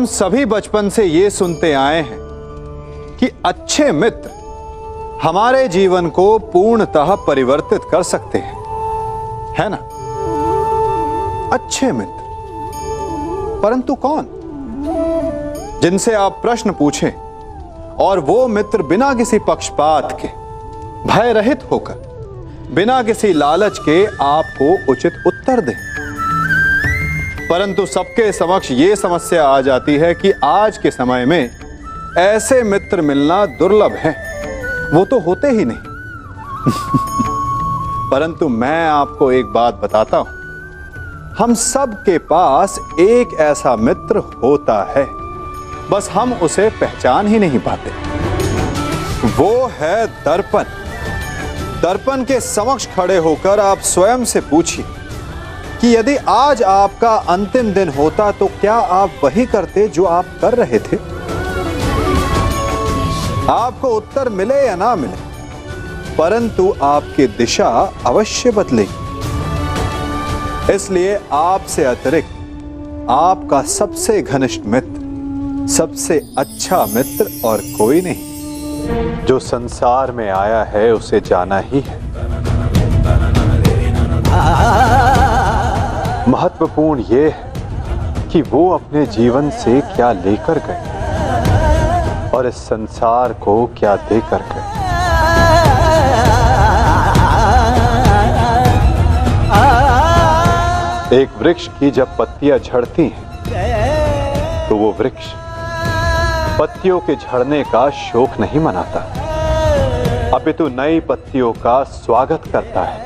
हम सभी बचपन से ये सुनते आए हैं कि अच्छे मित्र हमारे जीवन को पूर्णतः परिवर्तित कर सकते हैं। है ना? अच्छे मित्र। परंतु कौन? जिनसे आप प्रश्न पूछें और वो मित्र बिना किसी पक्षपात के भय रहित होकर, बिना किसी लालच के आपको उचित उत्तर दें। परंतु सबके समक्ष ये समस्या आ जाती है कि आज के समय में ऐसे मित्र मिलना दुर्लभ है। वो तो होते ही नहीं। परंतु मैं आपको एक बात बताता हूँ। हम सब के पास एक ऐसा मित्र होता है। बस हम उसे पहचान ही नहीं पाते। वो है दर्पण। दर्पण के समक्ष खड़े होकर आप स्वयं से पूछिए। कि यदि आज आपका अंतिम दिन होता तो क्या आप वही करते जो आप कर रहे थे? आपको उत्तर मिले या ना मिले, परंतु आपकी दिशा अवश्य बदलेगी। इसलिए आपसे अतिरिक्त, आपका सबसे घनिष्ठ मित्र, सबसे अच्छा मित्र और कोई नहीं। जो संसार में आया है, उसे जाना ही है। महत्वपूर्ण ये कि वो अपने जीवन से क्या लेकर गए और इस संसार को क्या देकर गए। एक वृक्ष की जब पत्तियाँ झड़ती हैं तो वो वृक्ष पत्तियों के झड़ने का शोक नहीं मनाता। अपितु नई पत्तियों का स्वागत करता है।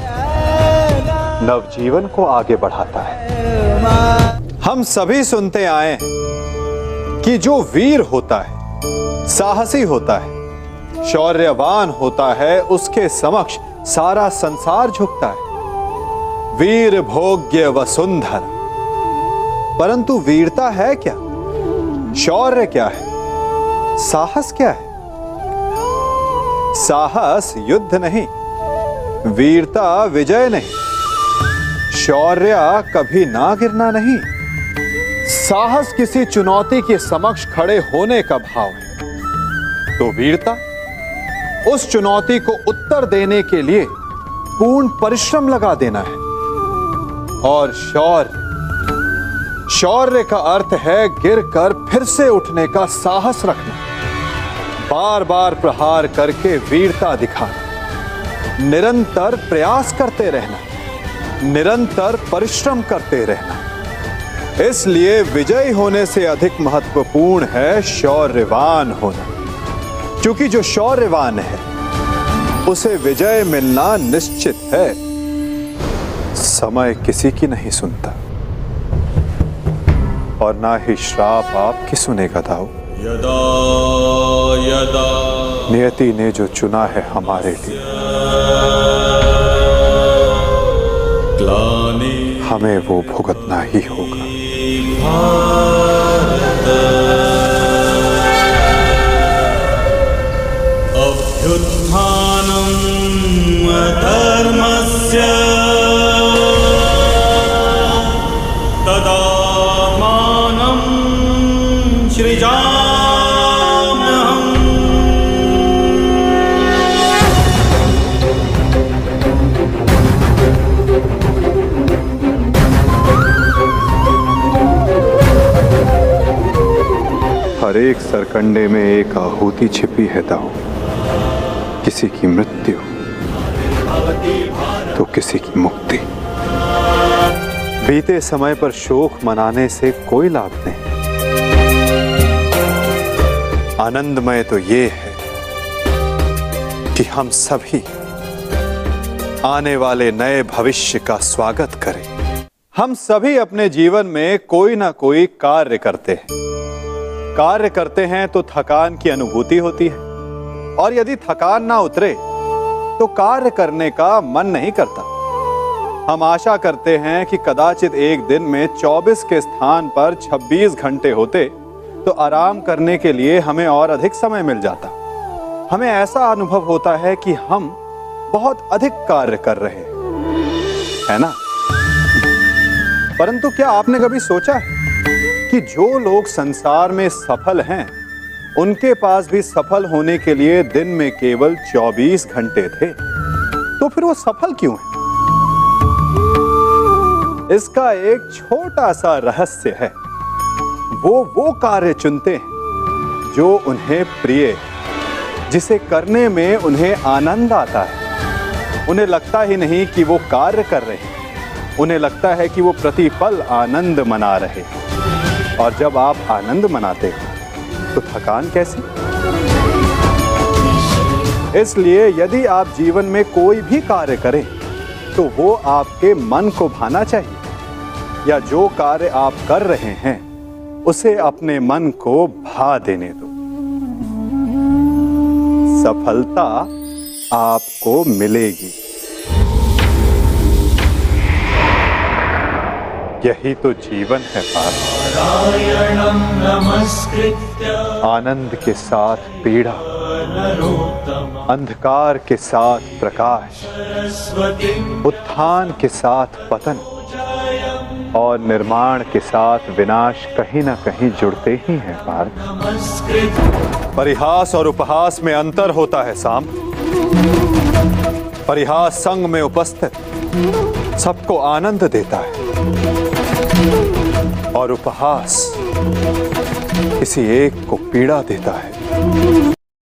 नवजीवन को आगे बढ़ाता है। हम सभी सुनते आए कि जो वीर होता है, साहसी होता है, शौर्यवान होता है, उसके समक्ष सारा संसार झुकता है। वीर भोग्य वसुंधर। परंतु वीरता है क्या? शौर्य क्या है? साहस क्या है? साहस युद्ध नहीं। वीरता विजय नहीं। शौर्य कभी ना गिरना नहीं। साहस किसी चुनौती के समक्ष खड़े होने का भाव है। तो वीरता, उस चुनौती को उत्तर देने के लिए पूर्ण परिश्रम लगा देना है। और शौर्य शौर्य का अर्थ है गिरकर फिर से उठने का साहस रखना। बार बार प्रहार करके वीरता दिखाना। निरंतर प्रयास करते रहना। निरंतर परिश्रम करते रहना। इसलिए विजयी होने से अधिक महत्वपूर्ण है शौर्यवान होना। क्योंकि जो शौर्यवान है उसे विजय मिलना निश्चित है। समय किसी की नहीं सुनता। और ना ही श्राप आपकी सुनेगा दाऊ। यदा यदा। नियति ने जो चुना है हमारे लिए। ग्लानि हमें वो भुगतना ही होगा। अभ्युत्थानम् अधर्मस्य। तदात्मानं सृजाम्यहम् हर एक सरकंडे में एक आहुति छिपी है दाऊ। किसी की मृत्यु तो किसी की मुक्ति। बीते समय पर शोक मनाने से कोई लाभ नहीं। आनंदमय तो ये है कि हम सभी आने वाले नए भविष्य का स्वागत करें। हम सभी अपने जीवन में कोई ना कोई कार्य करते हैं। कार्य करते हैं तो थकान की अनुभूति होती है। और यदि थकान ना उतरे तो कार्य करने का मन नहीं करता। हम आशा करते हैं कि कदाचित एक दिन में 24 के स्थान पर 26 घंटे होते तो आराम करने के लिए हमें और अधिक समय मिल जाता। हमें ऐसा अनुभव होता है कि हम बहुत अधिक कार्य कर रहे हैं। है ना? परंतु क्या आपने कभी सोचा है कि जो लोग संसार में सफल हैं, उनके पास भी सफल होने के लिए दिन में केवल 24 घंटे थे। तो फिर वो सफल क्यों है? इसका एक छोटा सा रहस्य है। वो वो कार्य चुनते हैं, जो उन्हें प्रिय जिसे करने में उन्हें आनंद आता है। उन्हें लगता ही नहीं कि वो कार्य कर रहे हैं। उन्हें लगता है कि वो प्रतिपल आनंद मना रहे हैं। और जब आप आनंद मनाते हो तो थकान कैसी? इसलिए यदि आप जीवन में कोई भी कार्य करें तो वो आपके मन को भाना चाहिए, या जो कार्य आप कर रहे हैं, उसे अपने मन को भा देने दो। सफलता आपको मिलेगी। यही तो जीवन है पार्थ आनंद के साथ पीड़ा अंधकार के साथ प्रकाश उत्थान के साथ पतन और निर्माण के साथ विनाश कहीं ना कहीं जुड़ते ही हैं पार्थ परिहास और उपहास में अंतर होता है साम। परिहास संग में उपस्थित सबको आनंद देता है। और उपहास किसी एक को पीड़ा देता है।